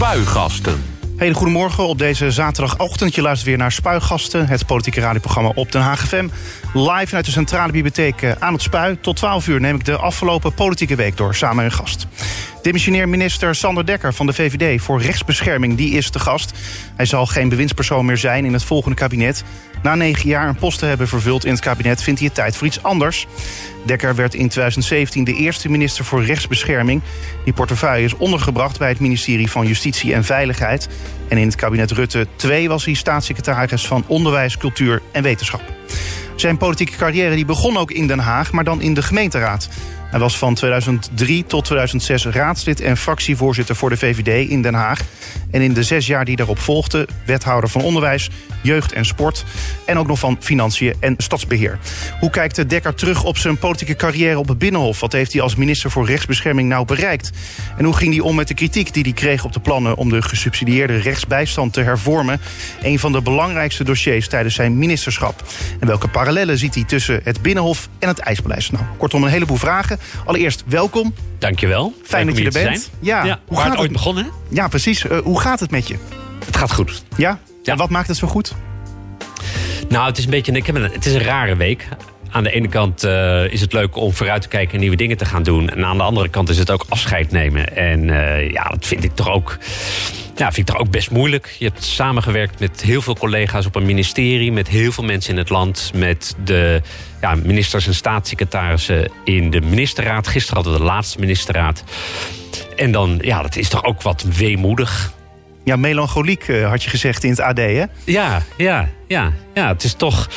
Spuigasten. Hele goedemorgen op deze zaterdagochtend. Je luistert weer naar Spuigasten, het politieke radioprogramma op Den Haag FM. Live vanuit de Centrale Bibliotheek eh, aan het Spui. Tot 12 uur neem ik de afgelopen politieke week door samen een gast. Demissionair minister Sander Dekker van de VVD voor rechtsbescherming, die is de gast. Hij zal geen bewindspersoon meer zijn in het volgende kabinet. Na negen jaar een post te hebben vervuld in het kabinet vindt hij het tijd voor iets anders. Dekker werd in 2017 de eerste minister voor rechtsbescherming. Die portefeuille is ondergebracht bij het ministerie van Justitie en Veiligheid. En in het kabinet Rutte 2 was hij staatssecretaris van Onderwijs, Cultuur en Wetenschap. Zijn politieke carrière die begon ook in Den Haag, maar dan in de gemeenteraad. Hij was van 2003 tot 2006 raadslid en fractievoorzitter voor de VVD in Den Haag. En in de zes jaar die daarop volgden, wethouder van onderwijs, jeugd en sport. En ook nog van financiën en stadsbeheer. Hoe kijkt de Dekker terug op zijn politieke carrière op het Binnenhof? Wat heeft hij als minister voor rechtsbescherming nou bereikt? En hoe ging hij om met de kritiek die hij kreeg op de plannen om de gesubsidieerde rechtsbijstand te hervormen? Een van de belangrijkste dossiers tijdens zijn ministerschap. En welke parallellen ziet hij tussen het Binnenhof en het IJspaleis? Nou, kortom, een heleboel vragen. Allereerst welkom. Dankjewel. Fijn dat je er bent. Ja, ja, hoe gaat het ooit begonnen? Ja, precies. Uh, hoe gaat het met je? Het gaat goed. Ja? Ja? En wat maakt het zo goed? Nou, het is een beetje. Ik heb een, het is een rare week. Aan de ene kant uh, is het leuk om vooruit te kijken en nieuwe dingen te gaan doen. En aan de andere kant is het ook afscheid nemen. En uh, ja, dat vind ik toch ook. Ja, vind ik toch ook best moeilijk. Je hebt samengewerkt met heel veel collega's op een ministerie, met heel veel mensen in het land, met de ja, ministers en staatssecretarissen in de ministerraad. Gisteren hadden we de laatste ministerraad. En dan, ja, dat is toch ook wat weemoedig. Ja, melancholiek uh, had je gezegd in het AD, hè? Ja, ja, ja. Ja, het is toch...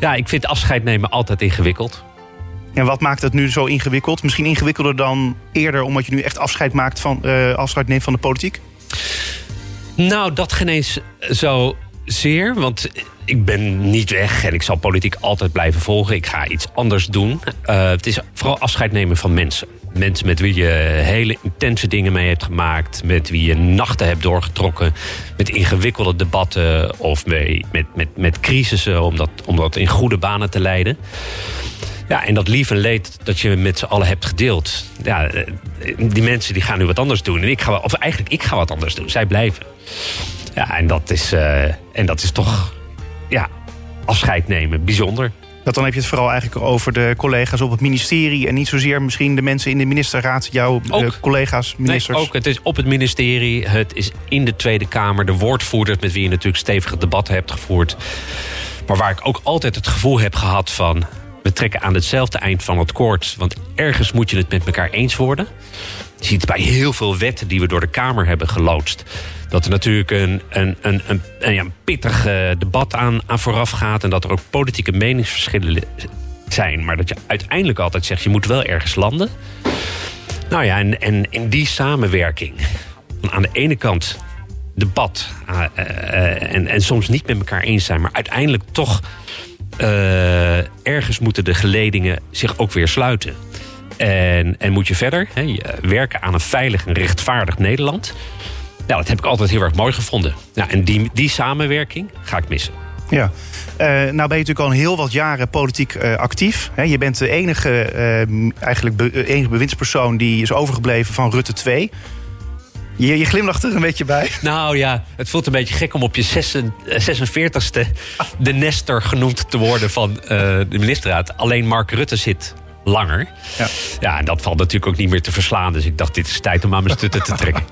Ja, ik vind afscheid nemen altijd ingewikkeld. En wat maakt het nu zo ingewikkeld? Misschien ingewikkelder dan eerder, omdat je nu echt afscheid, maakt van, uh, afscheid neemt van de politiek? Nou, dat geen eens zo zeer. Want ik ben niet weg en ik zal politiek altijd blijven volgen. Ik ga iets anders doen. Uh, het is vooral afscheid nemen van mensen. Mensen met wie je hele intense dingen mee hebt gemaakt. Met wie je nachten hebt doorgetrokken. Met ingewikkelde debatten of mee, met, met, met crisissen om dat, om dat in goede banen te leiden. Ja, en dat lief en leed dat je met z'n allen hebt gedeeld. Ja, die mensen die gaan nu wat anders doen. En ik ga, of eigenlijk, ik ga wat anders doen. Zij blijven. Ja, en dat is, uh, en dat is toch ja, afscheid nemen. Bijzonder. Dat dan heb je het vooral eigenlijk over de collega's op het ministerie... en niet zozeer misschien de mensen in de ministerraad, jouw collega's, ministers. Nee, ook. Het is op het ministerie, het is in de Tweede Kamer... de woordvoerders met wie je natuurlijk stevige debatten hebt gevoerd. Maar waar ik ook altijd het gevoel heb gehad van... we trekken aan hetzelfde eind van het koord. Want ergens moet je het met elkaar eens worden. Je ziet bij heel veel wetten die we door de Kamer hebben geloodst dat er natuurlijk een, een, een, een, een pittig uh, debat aan, aan vooraf gaat. En dat er ook politieke meningsverschillen zijn. Maar dat je uiteindelijk altijd zegt, je moet wel ergens landen. Nou ja, en, en in die samenwerking. Aan de ene kant debat. Uh, uh, en, en soms niet met elkaar eens zijn. Maar uiteindelijk toch ergens moeten de geledingen zich ook weer sluiten. En, en moet je verder hè, werken aan een veilig en rechtvaardig Nederland. Ja, dat heb ik altijd heel erg mooi gevonden. Ja, en die, die samenwerking ga ik missen. Ja. Uh, nou ben je natuurlijk al heel wat jaren politiek uh, actief. He, je bent de enige, uh, eigenlijk be enige bewindspersoon die is overgebleven van Rutte 2. Je, je glimlacht er een beetje bij. Nou ja, het voelt een beetje gek om op je 46ste de Nestor genoemd te worden van de ministerraad. Alleen Mark Rutte zit langer. Ja. ja, en dat valt natuurlijk ook niet meer te verslaan. Dus ik dacht, dit is tijd om aan mijn stutten te trekken.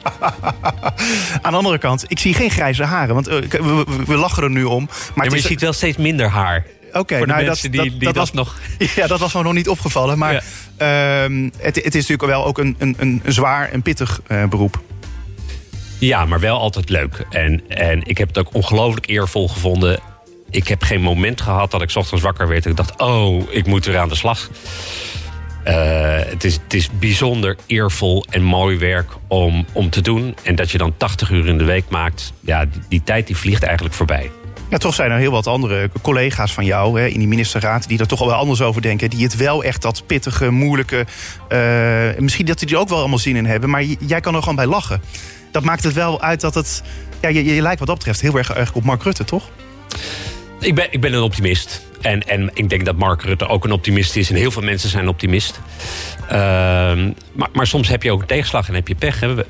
aan de andere kant, ik zie geen grijze haren. Want uh, we, we, lachen er nu om. Maar, je ziet wel steeds minder haar. Oké, okay, nou, dat, die, die dat, was nog. Ja, dat was me nog niet opgevallen. Maar ja. uh, het, het, is natuurlijk wel ook een, een, een zwaar en pittig uh, beroep. Ja, maar wel altijd leuk. En, en ik heb het ook ongelooflijk eervol gevonden ik heb geen moment gehad dat ik ochtends wakker werd en ik dacht: oh, ik moet weer aan de slag. Uh, het, is, het is bijzonder eervol en mooi werk om, om te doen. En dat je dan 80 uur in de week maakt, ja, die, tijd die vliegt eigenlijk voorbij. Ja, toch zijn er heel wat andere collega's van jou hè, in die ministerraad... die er toch al wel anders over denken. Die het wel echt dat pittige, moeilijke... Uh, misschien dat die er ook wel allemaal zin in hebben. Maar jij kan er gewoon bij lachen. Dat maakt het wel uit dat het... Ja, je, je lijkt wat dat betreft heel erg, erg op Mark Rutte, toch? Ik ben, ik ben een optimist. En, en ik denk dat Mark Rutte ook een optimist is. En heel veel mensen zijn optimist. Ehm, maar, maar, soms heb je ook een tegenslag en heb je pech. Hè. We,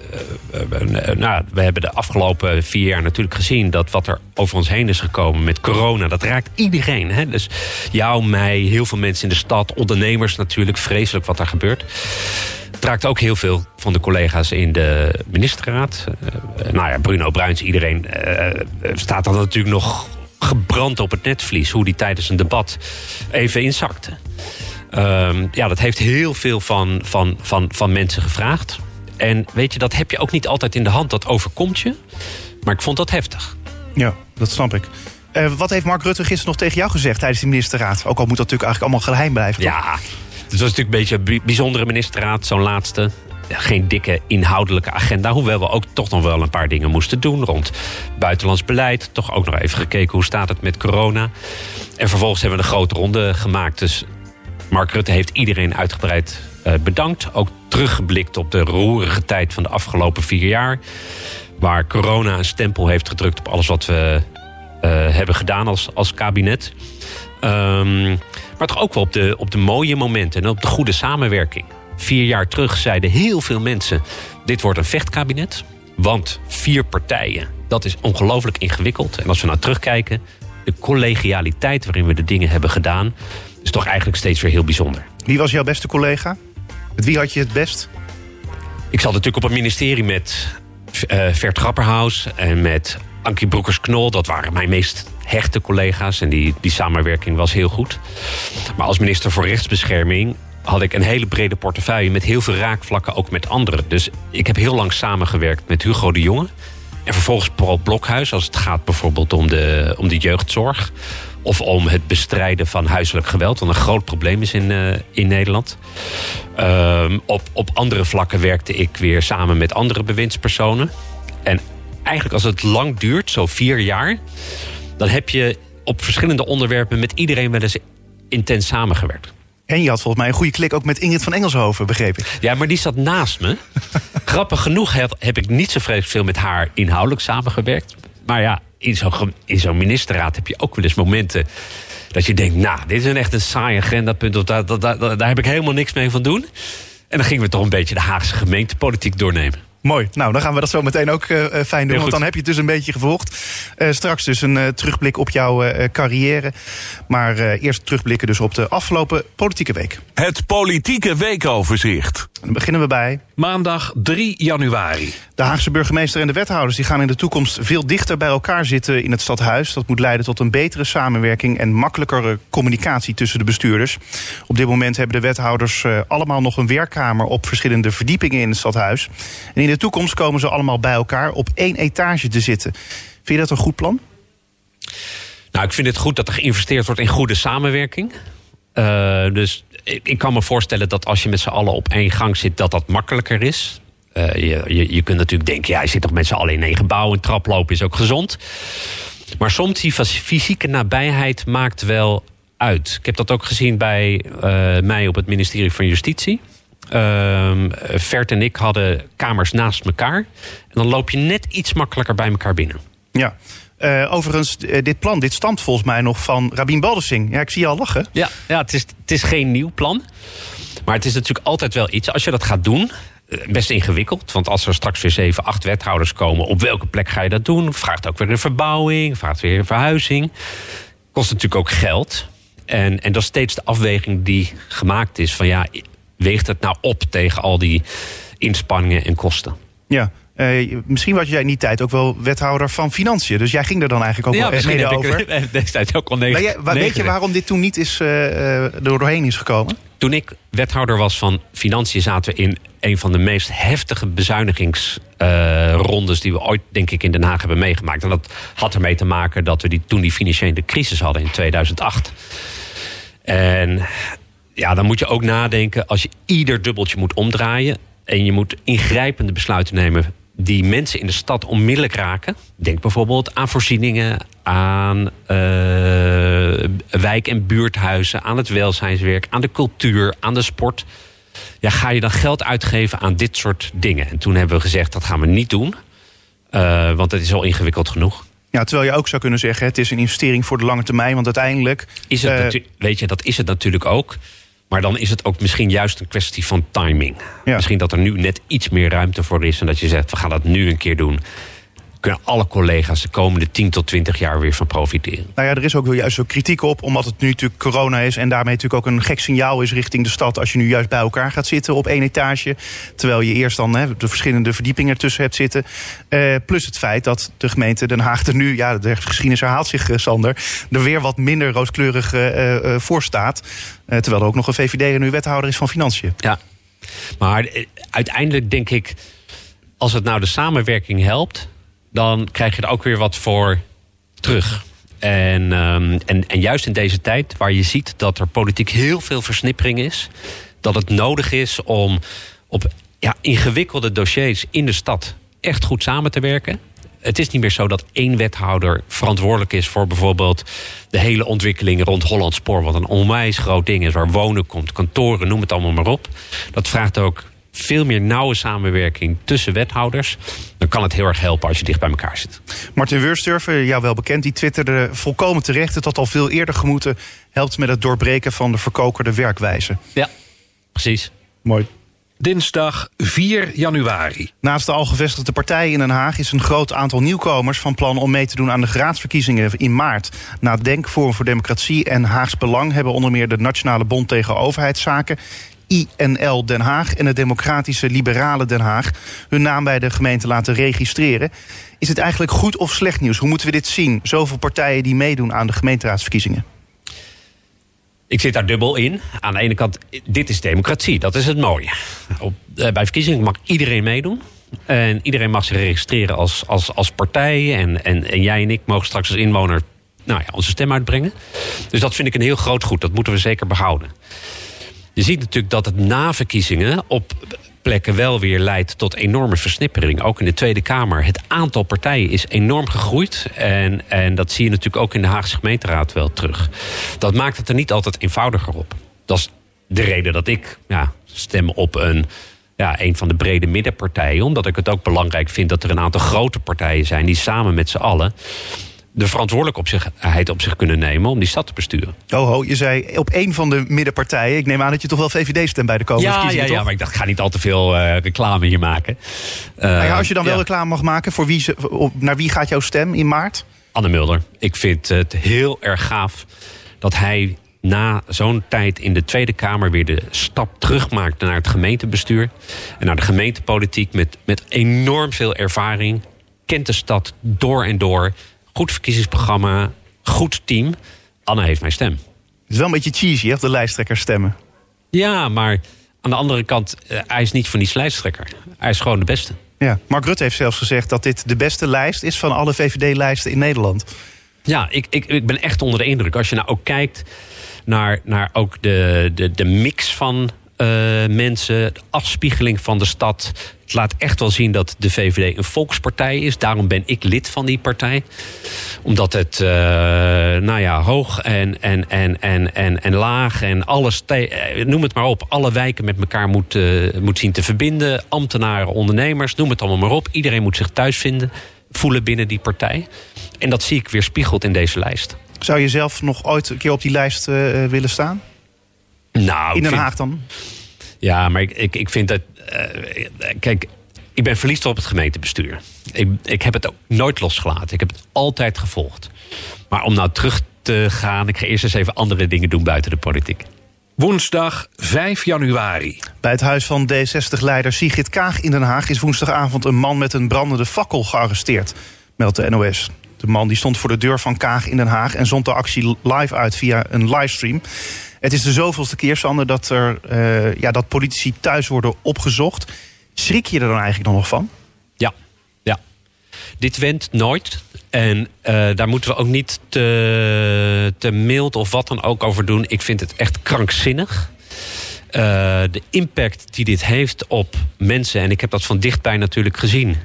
nou, we hebben de afgelopen vier jaar natuurlijk gezien... dat wat er over ons heen is gekomen met corona... dat raakt iedereen. Hè. Dus jou, mij, heel veel mensen in de stad... ondernemers natuurlijk, vreselijk wat er gebeurt. Het raakt ook heel veel van de collega's in de ministerraad. Uh, nou ja, Bruno Bruins, iedereen uh, staat dan natuurlijk nog gebrand op het netvlies. Hoe die tijdens een debat even inzakte. Um, ja, dat heeft heel veel van, van, van, van mensen gevraagd. En weet je, dat heb je ook niet altijd in de hand. Dat overkomt je. Maar ik vond dat heftig. Ja, dat snap ik. Uh, wat heeft Mark Rutte gisteren nog tegen jou gezegd tijdens de ministerraad? Ook al moet dat natuurlijk eigenlijk allemaal geheim blijven. Toch? Ja, het was natuurlijk een beetje een bijzondere ministerraad, zo'n laatste geen dikke inhoudelijke agenda. Hoewel we ook toch nog wel een paar dingen moesten doen rond buitenlands beleid. Toch ook nog even gekeken hoe staat het met corona. En vervolgens hebben we een grote ronde gemaakt. Dus Mark Rutte heeft iedereen uitgebreid uh, bedankt. Ook teruggeblikt op de roerige tijd van de afgelopen vier jaar. Waar corona een stempel heeft gedrukt op alles wat we uh, hebben gedaan als, als kabinet. Um, maar toch ook wel op de, op de mooie momenten en op de goede samenwerking. Vier jaar terug zeiden heel veel mensen: dit wordt een vechtkabinet. Want vier partijen, dat is ongelooflijk ingewikkeld. En als we nou terugkijken, de collegialiteit waarin we de dingen hebben gedaan, is toch eigenlijk steeds weer heel bijzonder. Wie was jouw beste collega? Met wie had je het best? Ik zat natuurlijk op het ministerie met uh, Vert Grapperhaus en met Ankie Broekers-Knol. Dat waren mijn meest hechte collega's en die, die samenwerking was heel goed. Maar als minister voor rechtsbescherming had ik een hele brede portefeuille met heel veel raakvlakken, ook met anderen. Dus ik heb heel lang samengewerkt met Hugo de Jonge. En vervolgens Paul Blokhuis, als het gaat bijvoorbeeld om de, om de jeugdzorg. Of om het bestrijden van huiselijk geweld, wat een groot probleem is in, uh, in Nederland. Uh, op, op andere vlakken werkte ik weer samen met andere bewindspersonen. En eigenlijk als het lang duurt, zo vier jaar, dan heb je op verschillende onderwerpen met iedereen wel eens intens samengewerkt. En je had volgens mij een goede klik ook met Ingrid van Engelshoven, begreep ik. Ja, maar die zat naast me. Grappig genoeg heb, heb ik niet zo vreselijk veel met haar inhoudelijk samengewerkt. Maar ja, in zo'n zo ministerraad heb je ook wel eens momenten dat je denkt, nou, dit is een echt een saai agendapunt. Of daar, daar, daar, daar heb ik helemaal niks mee van doen. En dan gingen we toch een beetje de Haagse gemeentepolitiek doornemen. Mooi. Nou, dan gaan we dat zo meteen ook uh, fijn doen. Want dan heb je het dus een beetje gevolgd. Uh, straks dus een uh, terugblik op jouw carrière. Maar eerst terugblikken dus op de afgelopen politieke week. Het politieke weekoverzicht. Dan beginnen we bij... Maandag 3 januari. De Haagse burgemeester en de wethouders die gaan in de toekomst veel dichter bij elkaar zitten in het stadhuis. Dat moet leiden tot een betere samenwerking en makkelijkere communicatie tussen de bestuurders. Op dit moment hebben de wethouders allemaal nog een werkkamer op verschillende verdiepingen in het stadhuis. En in de toekomst komen ze allemaal bij elkaar op één etage te zitten. Vind je dat een goed plan? Nou, ik vind het goed dat er geïnvesteerd wordt in goede samenwerking. Uh, dus ik, kan me voorstellen dat als je met z'n allen op één gang zit, dat dat makkelijker is. Uh, je, je, je, kunt natuurlijk denken, ja, je zit toch met z'n allen in één gebouw. Een traplopen is ook gezond. Maar soms die fysieke nabijheid maakt wel uit. Ik heb dat ook gezien bij uh, mij op het ministerie van Justitie. Uh, Vert en ik hadden kamers naast elkaar. En dan loop je net iets makkelijker bij elkaar binnen. Ja. Uh, overigens, dit plan dit stamt volgens mij nog van Rabin Baldessing. Ja, ik zie je al lachen. Ja, ja het, is, het is geen nieuw plan. Maar het is natuurlijk altijd wel iets. Als je dat gaat doen, eh, best ingewikkeld. Want als er straks weer zeven, acht wethouders komen... op welke plek ga je dat doen? Vraagt ook weer een verbouwing, vraagt weer een verhuizing. Kost natuurlijk ook geld. En, en dat is steeds de afweging die gemaakt is van... ja, weegt het nou op tegen al die inspanningen en kosten? Ja, uh, misschien was jij in die tijd ook wel wethouder van financiën. Dus jij ging er dan eigenlijk ook ja, wel mee over. Ik, destijds ook al negen, jij, Weet je waarom dit toen niet is, uh, doorheen is gekomen? Toen ik wethouder was van financiën zaten we in een van de meest heftige bezuinigingsrondes die we ooit, denk ik, in Den Haag hebben meegemaakt. En dat had ermee te maken dat we die, toen die financiële crisis hadden in 2008. En ja, dan moet je ook nadenken als je ieder dubbeltje moet omdraaien. En je moet ingrijpende besluiten nemen die mensen in de stad onmiddellijk raken. Denk bijvoorbeeld aan voorzieningen, aan uh, wijk- en buurthuizen, aan het welzijnswerk, aan de cultuur, aan de sport. Ja, ga je dan geld uitgeven aan dit soort dingen? En toen hebben we gezegd dat gaan we niet doen, uh, want het is al ingewikkeld genoeg. Ja, terwijl je ook zou kunnen zeggen, het is een investering voor de lange termijn. Want uiteindelijk. Is het eh, weet je, dat is het natuurlijk ook. Maar dan is het ook misschien juist een kwestie van timing. Ja. Misschien dat er nu net iets meer ruimte voor is. En dat je zegt, we gaan dat nu een keer doen. Kunnen alle collega's de komende 10 tot 20 jaar weer van profiteren. Nou ja, er is ook wel juist ook kritiek op, omdat het nu natuurlijk corona is en daarmee natuurlijk ook een gek signaal is richting de stad als je nu juist bij elkaar gaat zitten op één etage, terwijl je eerst dan hè, de verschillende verdiepingen ertussen hebt zitten. Eh, plus het feit dat de gemeente Den Haag er nu, ja, de geschiedenis herhaalt zich, eh, Sander, er weer wat minder rooskleurig eh, voor staat, terwijl er ook nog een VVD nu wethouder is van Financiën. Ja. Maar uiteindelijk denk ik, als het nou de samenwerking helpt, dan krijg je er ook weer wat voor terug. En, ehm, en, en juist in deze tijd, waar je ziet dat er politiek heel veel versnippering is, dat het nodig is om op ja, ingewikkelde dossiers in de stad echt goed samen te werken. Het is niet meer zo dat één wethouder verantwoordelijk is voor bijvoorbeeld de hele ontwikkeling rond Holland Spoor, wat een onwijs groot ding is, waar wonen komt, kantoren, noem het allemaal maar op. Dat vraagt ook veel meer nauwe samenwerking tussen wethouders. Dan kan het heel erg helpen als je dicht bij elkaar zit. Martin Wursturfer, jou wel bekend, die twitterde volkomen terecht. Het had al veel eerder gemoeten. Helpt met het doorbreken van de verkokerde werkwijze. Ja, precies. Mooi. Dinsdag 4 januari. Naast de al gevestigde partijen in Den Haag is een groot aantal nieuwkomers van plan om mee te doen aan de raadsverkiezingen in maart. Na Denk, Forum voor Democratie en Haags Belang hebben onder meer de Nationale Bond tegen Overheidszaken. INL Den Haag en het Democratische Liberale Den Haag hun naam bij de gemeente laten registreren. Is het eigenlijk goed of slecht nieuws? Hoe moeten we dit zien? Zoveel partijen die meedoen aan de gemeenteraadsverkiezingen. Ik zit daar dubbel in. Aan de ene kant, dit is democratie. Dat is het mooie. Op, eh, bij verkiezingen mag iedereen meedoen. En iedereen mag zich registreren als, als, als partij. En, en, en jij en ik mogen straks als inwoner nou ja, onze stem uitbrengen. Dus dat vind ik een heel groot goed. Dat moeten we zeker behouden. Je ziet natuurlijk dat het na verkiezingen op plekken wel weer leidt tot enorme versnippering. Ook in de Tweede Kamer. Het aantal partijen is enorm gegroeid. En, en dat zie je natuurlijk ook in de Haagse gemeenteraad wel terug. Dat maakt het er niet altijd eenvoudiger op. Dat is de reden dat ik ja, stem op een, ja, een van de brede middenpartijen. Omdat ik het ook belangrijk vind dat er een aantal grote partijen zijn... die samen met z'n allen de verantwoordelijkheid op zich kunnen nemen om die stad te besturen. Oh ho, je zei op één van de middenpartijen. Ik neem aan dat je toch wel VVD stemt bij de komende Ja, ja, verkiezingen, ja, toch? maar ik dacht, ik ga niet al te veel eh, reclame hier maken. Eh, Nou ja, als je dan wel ja. reclame mag maken, voor wie naar wie gaat jouw stem in maart? Anne Mulder. Ik vind het heel erg gaaf dat hij na zo'n tijd in de Tweede Kamer weer de stap terugmaakt naar het gemeentebestuur. En naar de gemeentepolitiek met, met enorm veel ervaring. Kent de stad door en door. Goed verkiezingsprogramma. Goed team. Anne heeft mijn stem. Het is wel een beetje cheesy, hè, de lijsttrekkers stemmen. Ja, maar aan de andere kant, eh, hij is niet van die lijsttrekker. Hij is gewoon de beste. Ja. Mark Rutte heeft zelfs gezegd dat dit de beste lijst is van alle VVD-lijsten in Nederland. Ja, ik, ik, ik ben echt onder de indruk. Als je nou ook kijkt naar, naar ook de, de, de mix van mensen, de afspiegeling van de stad. Het laat echt wel zien dat de VVD een volkspartij is. Daarom ben ik lid van die partij. Omdat het, eh, nou ja, hoog en, en, en, en, en, en laag en alles, eh, noem het maar op, alle wijken met elkaar moet, eh, moet zien te verbinden. Ambtenaren, ondernemers, noem het allemaal maar op. Iedereen moet zich thuis vinden, voelen binnen die partij. En dat zie ik weer spiegeld in deze lijst. Zou je zelf nog ooit een keer op die lijst eh, willen staan? Nou, In Den Haag dan? Ja, maar ik, ik, ik vind dat. eh, kijk, ik ben verliefd op het gemeentebestuur. Ik, ik heb het ook nooit losgelaten. Ik heb het altijd gevolgd. Maar om nou terug te gaan, ik ga eerst eens even andere dingen doen buiten de politiek. Woensdag 5 januari. Bij het huis van D60-leider Sigrid Kaag in Den Haag is woensdagavond een man met een brandende fakkel gearresteerd, meldt de NOS. De man die stond voor de deur van Kaag in Den Haag en zond de actie live uit via een livestream. Het is de zoveelste keer, Sander, dat, er, eh, ja, dat politici thuis worden opgezocht. Schrik je er dan eigenlijk nog van? Ja, ja. Dit wendt nooit. En eh, daar moeten we ook niet te, te mild of wat dan ook over doen. Ik vind het echt krankzinnig. Eh, de impact die dit heeft op mensen, en ik heb dat van dichtbij natuurlijk gezien.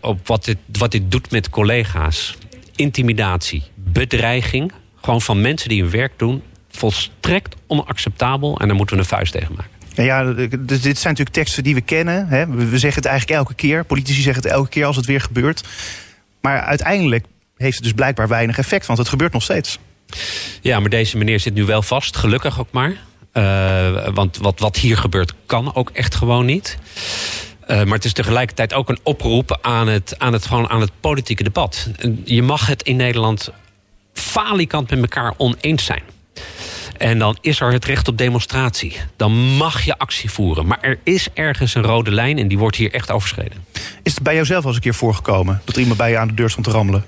op wat dit, wat dit doet met collega's. Intimidatie, bedreiging. Gewoon van mensen die hun werk doen. Volstrekt onacceptabel. En daar moeten we een vuist tegen maken. Ja, ja, d- dit zijn natuurlijk teksten die we kennen. Hè. We we zeggen het eigenlijk elke keer. Politici zeggen het elke keer als het weer gebeurt. Maar uiteindelijk heeft het dus blijkbaar weinig effect, want het gebeurt nog steeds. Ja, maar deze meneer zit nu wel vast, gelukkig ook maar. Uh, want wat, wat hier gebeurt kan ook echt gewoon niet. Uh, maar het is tegelijkertijd ook een oproep aan het, aan het, gewoon aan het politieke debat. Je mag het in Nederland falikant met elkaar oneens zijn. En dan is er het recht op demonstratie. Dan mag je actie voeren. Maar er is ergens een rode lijn en die wordt hier echt overschreden. Is het bij jou zelf al eens een keer voorgekomen dat er iemand bij je aan de deur stond te rammelen?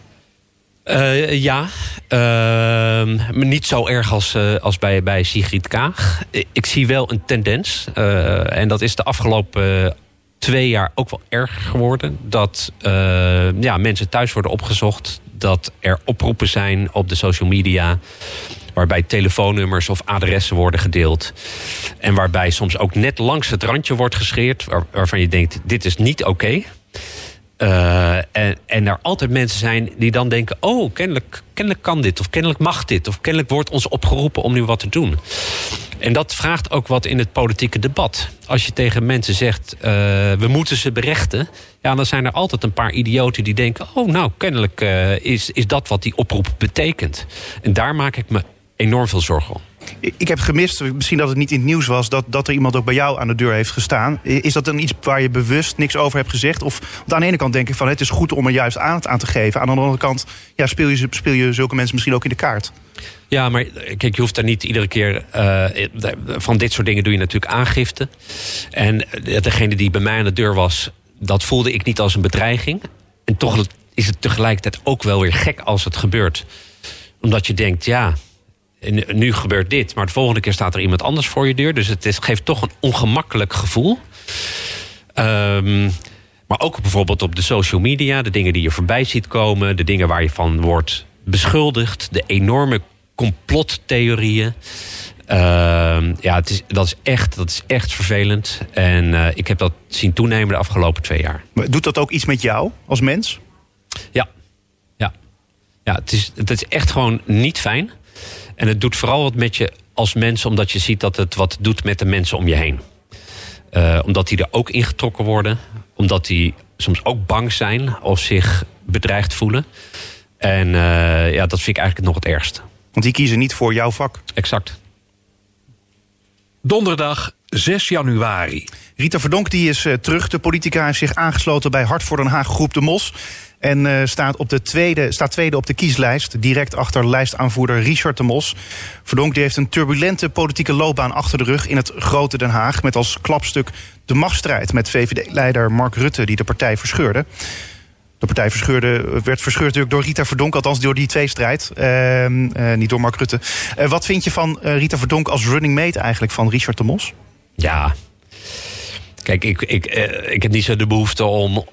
Uh, ja, uh, niet zo erg als, uh, als bij, bij Sigrid Kaag. Ik zie wel een tendens. Uh, en dat is de afgelopen twee jaar ook wel erger geworden. Dat ja, mensen thuis worden opgezocht. Dat er oproepen zijn op de social media waarbij telefoonnummers of adressen worden gedeeld. En waarbij soms ook net langs het randje wordt gescheerd, waarvan je denkt: dit is niet oké. Uh, en, en er altijd mensen zijn die dan denken: oh, kennelijk, kennelijk kan dit, of kennelijk mag dit, of kennelijk wordt ons opgeroepen om nu wat te doen. En dat vraagt ook wat in het politieke debat. Als je tegen mensen zegt: uh, we moeten ze berechten, ja, dan zijn er altijd een paar idioten die denken: oh, nou, kennelijk uh, is, is dat wat die oproep betekent. En daar maak ik me enorm veel zorgen om. Ik heb gemist, misschien dat het niet in het nieuws was, dat, dat er iemand ook bij jou aan de deur heeft gestaan. Is dat dan iets waar je bewust niks over hebt gezegd? Of aan de ene kant denk ik van het is goed om er juist aan, aan te geven. Aan de andere kant ja, speel, je, speel je zulke mensen misschien ook in de kaart. Ja, maar kijk, je hoeft daar niet iedere keer. Uh, van dit soort dingen doe je natuurlijk aangifte. En degene die bij mij aan de deur was, dat voelde ik niet als een bedreiging. En toch is het tegelijkertijd ook wel weer gek als het gebeurt. Omdat je denkt, ja, nu gebeurt dit, maar de volgende keer staat er iemand anders voor je deur. Dus het is, geeft toch een ongemakkelijk gevoel. Um, maar ook bijvoorbeeld op de social media, de dingen die je voorbij ziet komen, de dingen waar je van wordt beschuldigd, de enorme complottheorieën. Uh, ja, het is, dat, is echt, dat is echt vervelend. En uh, ik heb dat zien toenemen de afgelopen twee jaar. Maar doet dat ook iets met jou als mens? Ja. Ja, ja het, is, het is echt gewoon niet fijn. En het doet vooral wat met je als mens, omdat je ziet dat het wat doet met de mensen om je heen. Uh, omdat die er ook ingetrokken worden. Omdat die soms ook bang zijn of zich bedreigd voelen. En uh, ja, dat vind ik eigenlijk nog het ergste. Want die kiezen niet voor jouw vak. Exact. Donderdag 6 januari. Rita Verdonk die is uh, terug. De politica heeft zich aangesloten bij Hart voor Den Haag Groep de Mos. En uh, staat, op de tweede, staat tweede op de kieslijst. Direct achter lijstaanvoerder Richard de Mos. Verdonk heeft een turbulente politieke loopbaan achter de rug in het grote Den Haag. Met als klapstuk de machtsstrijd met VVD-leider Mark Rutte, die de partij verscheurde. De partij verscheurde, werd verscheurd natuurlijk door Rita Verdonk, althans door die tweestrijd. Uh, uh, niet door Mark Rutte. Uh, wat vind je van Rita Verdonk als running mate eigenlijk van Richard de Mos? Ja, kijk, ik, ik, ik heb niet zo de behoefte om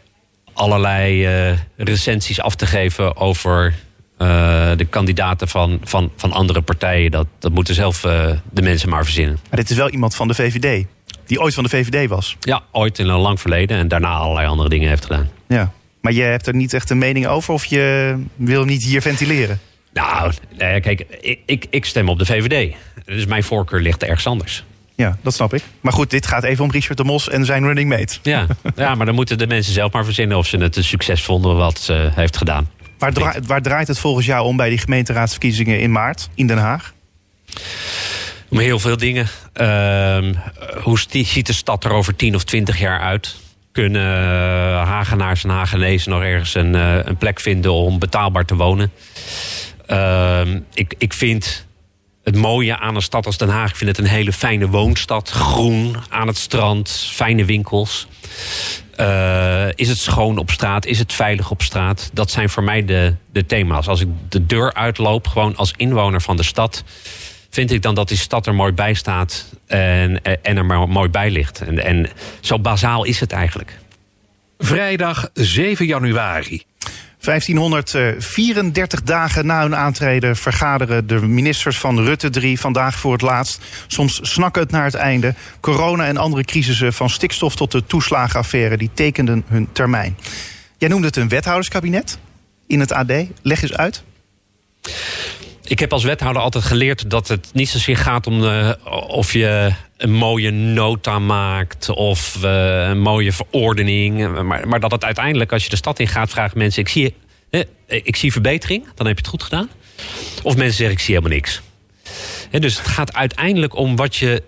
allerlei uh, recensies af te geven over uh, de kandidaten van, van, van andere partijen. Dat, dat moeten zelf uh, de mensen maar verzinnen. Maar dit is wel iemand van de VVD, die ooit van de VVD was. Ja, ooit in een lang verleden en daarna allerlei andere dingen heeft gedaan. Ja, maar je hebt er niet echt een mening over of je wil niet hier ventileren? Nou, kijk, ik, ik, ik stem op de VVD. Dus mijn voorkeur ligt ergens anders. Ja, dat snap ik. Maar goed, dit gaat even om Richard de Mos en zijn running mate. Ja, ja maar dan moeten de mensen zelf maar verzinnen of ze het een succes vonden wat ze heeft gedaan. Waar, waar draait het volgens jou om bij die gemeenteraadsverkiezingen in maart in Den Haag? Om heel veel dingen. Uh, hoe ziet de stad er over 10 of 20 jaar uit? Kunnen Hagenaars en Hagenezen nog ergens een, uh, een plek vinden om betaalbaar te wonen? Uh, ik, ik vind het mooie aan een stad als Den Haag. Ik vind het een hele fijne woonstad. Groen, aan het strand, fijne winkels. Uh, is het schoon op straat? Is het veilig op straat? Dat zijn voor mij de, de thema's. Als ik de deur uitloop, gewoon als inwoner van de stad... vind ik dan dat die stad er mooi bij staat en, en er maar mooi bij ligt. En, en zo bazaal is het eigenlijk. Vrijdag 7 januari. 1534 dagen na hun aantreden vergaderen de ministers van Rutte 3 vandaag voor het laatst. Soms snakken het naar het einde. Corona en andere crisissen van stikstof tot de toeslagenaffaire die tekenden hun termijn. Jij noemde het een wethouderskabinet in het AD. Leg eens uit. Ik heb als wethouder altijd geleerd dat het niet zozeer gaat om de, of je een mooie nota maakt of uh, een mooie verordening. Maar, maar dat het uiteindelijk, als je de stad in gaat, vragen mensen: ik zie Eh, ik zie verbetering, dan heb je het goed gedaan. Of mensen zeggen, ik zie helemaal niks. dus het gaat uiteindelijk om wat je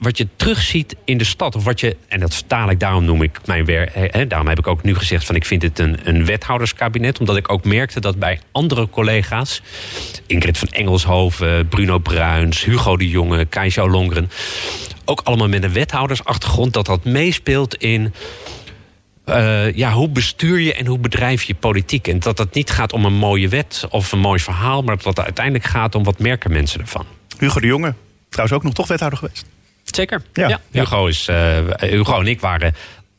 wat je terugziet in de stad, of wat je, en dat vertaal ik, daarom noem ik mijn werk, daarom heb ik ook nu gezegd van ik vind het een, een wethouderskabinet, omdat ik ook merkte dat bij andere collega's, Ingrid van Engelshoven, Bruno Bruins, Hugo de Jonge, Kajsa Longren, ook allemaal met een wethoudersachtergrond, dat dat meespeelt in uh, ja, hoe bestuur je en hoe bedrijf je politiek? En dat het niet gaat om een mooie wet of een mooi verhaal, maar dat het uiteindelijk gaat om wat merken mensen ervan. Hugo de Jonge, trouwens ook nog toch wethouder geweest? Zeker. Ja. Hugo, is, uh, Hugo en ik waren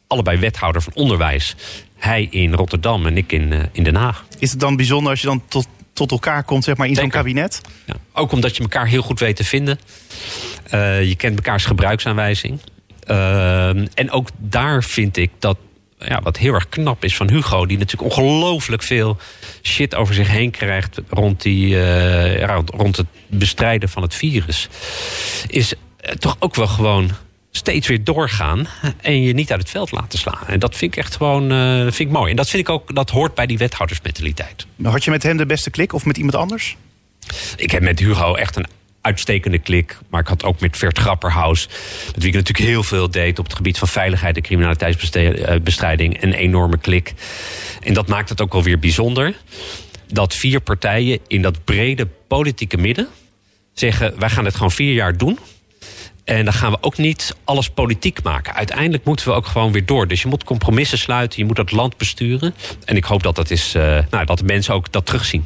allebei wethouder van onderwijs. Hij in Rotterdam en ik in, uh, in Den Haag. Is het dan bijzonder als je dan tot, tot elkaar komt zeg maar, in zo'n kabinet? Ja. Ook omdat je elkaar heel goed weet te vinden. Uh, je kent mekaars gebruiksaanwijzing. en ook daar vind ik dat ja, wat heel erg knap is van Hugo, die natuurlijk ongelooflijk veel shit over zich heen krijgt rond, die, rond, rond het bestrijden van het virus, is eh, toch ook wel gewoon steeds weer doorgaan en je niet uit het veld laten slaan. En dat vind ik echt gewoon uh, vind ik mooi. En dat vind ik ook, dat hoort bij die wethoudersmentaliteit. Had je met hem de beste klik of met iemand anders? Ik heb met Hugo echt een uitstekende klik. Maar ik had ook met Vert Grapperhaus, met wie ik natuurlijk heel veel deed op het gebied van veiligheid en criminaliteitsbestrijding, een enorme klik. En dat maakt het ook wel weer bijzonder. Dat vier partijen in dat brede politieke midden zeggen: wij gaan het gewoon vier jaar doen. En dan gaan we ook niet alles politiek maken. Uiteindelijk moeten we ook gewoon weer door. Dus je moet compromissen sluiten, je moet dat land besturen. En ik hoop dat, dat, is, uh, nou, dat de mensen ook dat terugzien.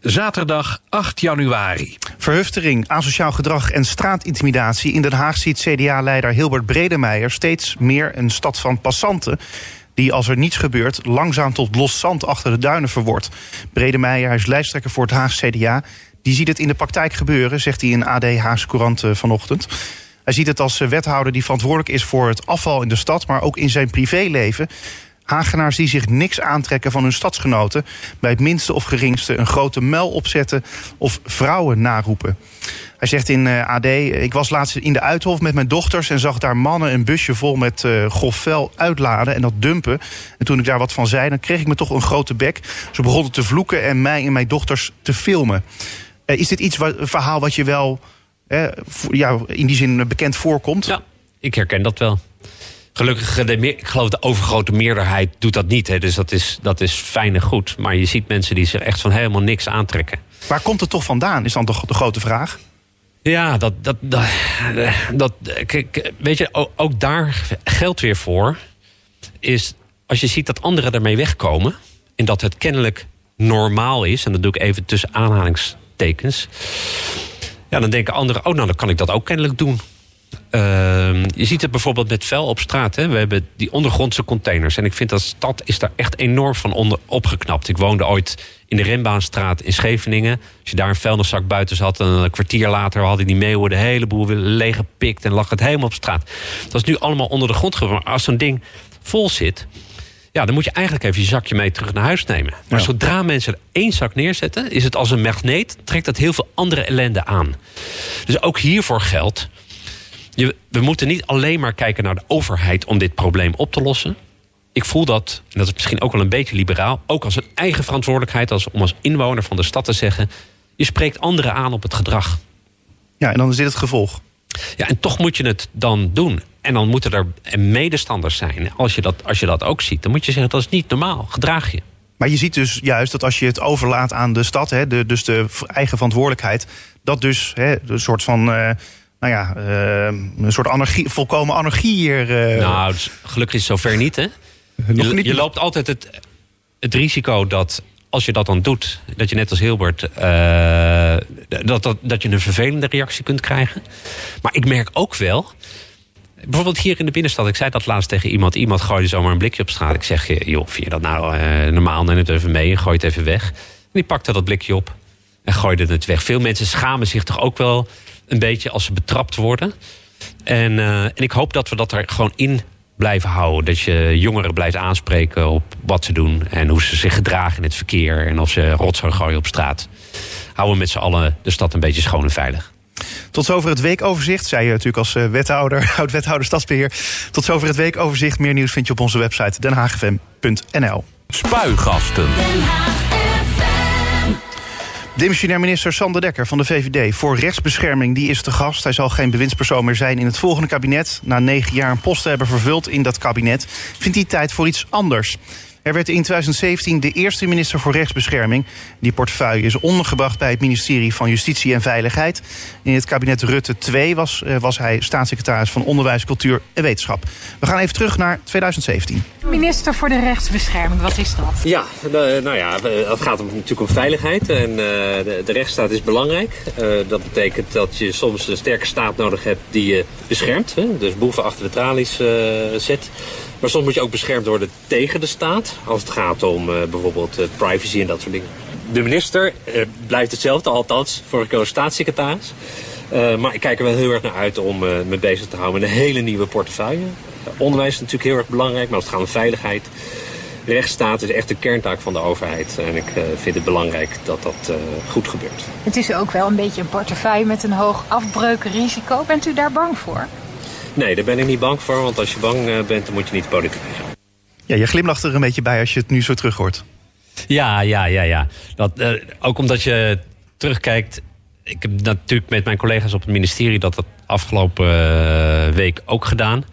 Zaterdag 8 januari. Verhuftering, asociaal gedrag en straatintimidatie. In Den Haag ziet CDA-leider Hilbert Bredemeijer steeds meer een stad van passanten die als er niets gebeurt langzaam tot los zand achter de duinen verwordt. Bredemeijer, hij is lijsttrekker voor het Haagse CDA die ziet het in de praktijk gebeuren, zegt hij in AD Haagse Courant eh, vanochtend. Hij ziet het als eh, wethouder die verantwoordelijk is voor het afval in de stad, maar ook in zijn privéleven. Hagenaars die zich niks aantrekken van hun stadsgenoten, bij het minste of geringste een grote muil opzetten of vrouwen naroepen. Hij zegt in eh, AD: Ik was laatst in de Uithof met mijn dochters en zag daar mannen een busje vol met uh, grof uitladen en dat dumpen. En toen ik daar wat van zei, dan kreeg ik me toch een grote bek. Ze begonnen te vloeken en mij en mijn dochters te filmen. Eh, is dit iets wat, een verhaal wat je wel eh, ja, in die zin bekend voorkomt? Ja, ik herken dat wel. Gelukkig, de ik geloof de overgrote meerderheid doet dat niet. Hè. Dus dat is, dat is fijn en goed. Maar je ziet mensen die zich echt van helemaal niks aantrekken. Waar komt het toch vandaan, is dan toch de grote vraag? Ja, dat, dat, dat, dat weet je, ook, ook daar geldt weer voor. Is als je ziet dat anderen ermee wegkomen. En dat het kennelijk normaal is. En dat doe ik even tussen aanhalings tekens. Ja, dan denken anderen, oh nou, dan kan ik dat ook kennelijk doen. Uh, je ziet het bijvoorbeeld met vuil op straat. Hè. We hebben die ondergrondse containers. En ik vind dat stad is daar echt enorm van onder opgeknapt. Ik woonde ooit in de Rembaanstraat in Scheveningen. Als je daar een vuilniszak buiten zat... en een kwartier later hadden die meeuwen de hele boel leeggepikt... en lag het helemaal op straat. Dat is nu allemaal onder de grond geworden. Maar als zo'n ding vol zit... Ja, dan moet je eigenlijk even je zakje mee terug naar huis nemen. Maar zodra mensen er één zak neerzetten, is het als een magneet, trekt dat heel veel andere ellende aan. Dus ook hiervoor geldt. Je, we moeten niet alleen maar kijken naar de overheid om dit probleem op te lossen. Ik voel dat, en dat is misschien ook wel een beetje liberaal, ook als een eigen verantwoordelijkheid als, om als inwoner van de stad te zeggen: je spreekt anderen aan op het gedrag. Ja, en dan is dit het gevolg. Ja, en toch moet je het dan doen. En dan moeten er medestanders zijn. Als je, dat, als je dat ook ziet, dan moet je zeggen dat is niet normaal. Gedraag je. Maar je ziet dus juist dat als je het overlaat aan de stad, hè, de, dus de eigen verantwoordelijkheid, dat dus hè, een soort van. Uh, nou ja, uh, een soort anarchie, volkomen anarchie hier. Uh... Nou, dus gelukkig is het zover niet, hè? Je, je, loopt altijd het, het risico dat als je dat dan doet, dat je net als Hilbert, uh, dat, dat, dat je een vervelende reactie kunt krijgen. Maar ik merk ook wel, bijvoorbeeld hier in de binnenstad, ik zei dat laatst tegen iemand, iemand gooide zomaar een blikje op straat. Ik zeg, joh, vind je dat nou uh, normaal, neem het even mee en gooi het even weg. En die pakte dat blikje op en gooide het weg. Veel mensen schamen zich toch ook wel een beetje als ze betrapt worden. En, uh, en ik hoop dat we dat er gewoon in blijven houden. Dat je jongeren blijft aanspreken op wat ze doen en hoe ze zich gedragen in het verkeer en of ze rotzooi gooien op straat. Houden we met z'n allen de stad een beetje schoon en veilig. Tot zover het weekoverzicht. Zei je natuurlijk als eh, wethouder, oud-wethouder stadsbeheer. Tot zover het weekoverzicht. Meer nieuws vind je op onze website denhaagfm.nl. Spuigasten. Demissionair minister Sander Dekker van de VVD voor rechtsbescherming die is te gast. Hij zal geen bewindspersoon meer zijn in het volgende kabinet. Na negen jaar een post te hebben vervuld in dat kabinet... vindt hij tijd voor iets anders. Er werd in 2017 de eerste minister voor rechtsbescherming. Die portefeuille is ondergebracht bij het ministerie van Justitie en Veiligheid. In het kabinet Rutte 2 was, eh, was hij staatssecretaris van Onderwijs, Cultuur en Wetenschap. We gaan even terug naar 2017. Minister voor de rechtsbescherming, wat is dat? Ja, nou ja, het gaat om, natuurlijk om veiligheid en de, de, rechtsstaat is belangrijk. Dat betekent dat je soms een sterke staat nodig hebt die je beschermt. Hè? Dus boeven achter de tralies zet. Maar soms moet je ook beschermd worden tegen de staat. Als het gaat om uh, bijvoorbeeld uh, privacy en dat soort dingen. De minister uh, blijft hetzelfde, althans voor ik staatssecretaris. maar ik kijk er wel heel erg naar uit om me bezig te houden met een hele nieuwe portefeuille. onderwijs is natuurlijk heel erg belangrijk, maar als het gaat om veiligheid... Rechtsstaat is echt de kerntaak van de overheid. En ik vind het belangrijk dat dat goed gebeurt. Het is ook wel een beetje een portefeuille met een hoog afbreukrisico. Bent u daar bang voor? Nee, daar ben ik niet bang voor. Want als je bang eh, bent, dan moet je niet politiek gaan. Ja, je glimlacht er een beetje bij als je het nu zo terug hoort. Ja, ja, ja, ja. Dat, uh, ook omdat je terugkijkt. Ik heb natuurlijk met mijn collega's op het ministerie dat dat afgelopen uh, week ook gedaan.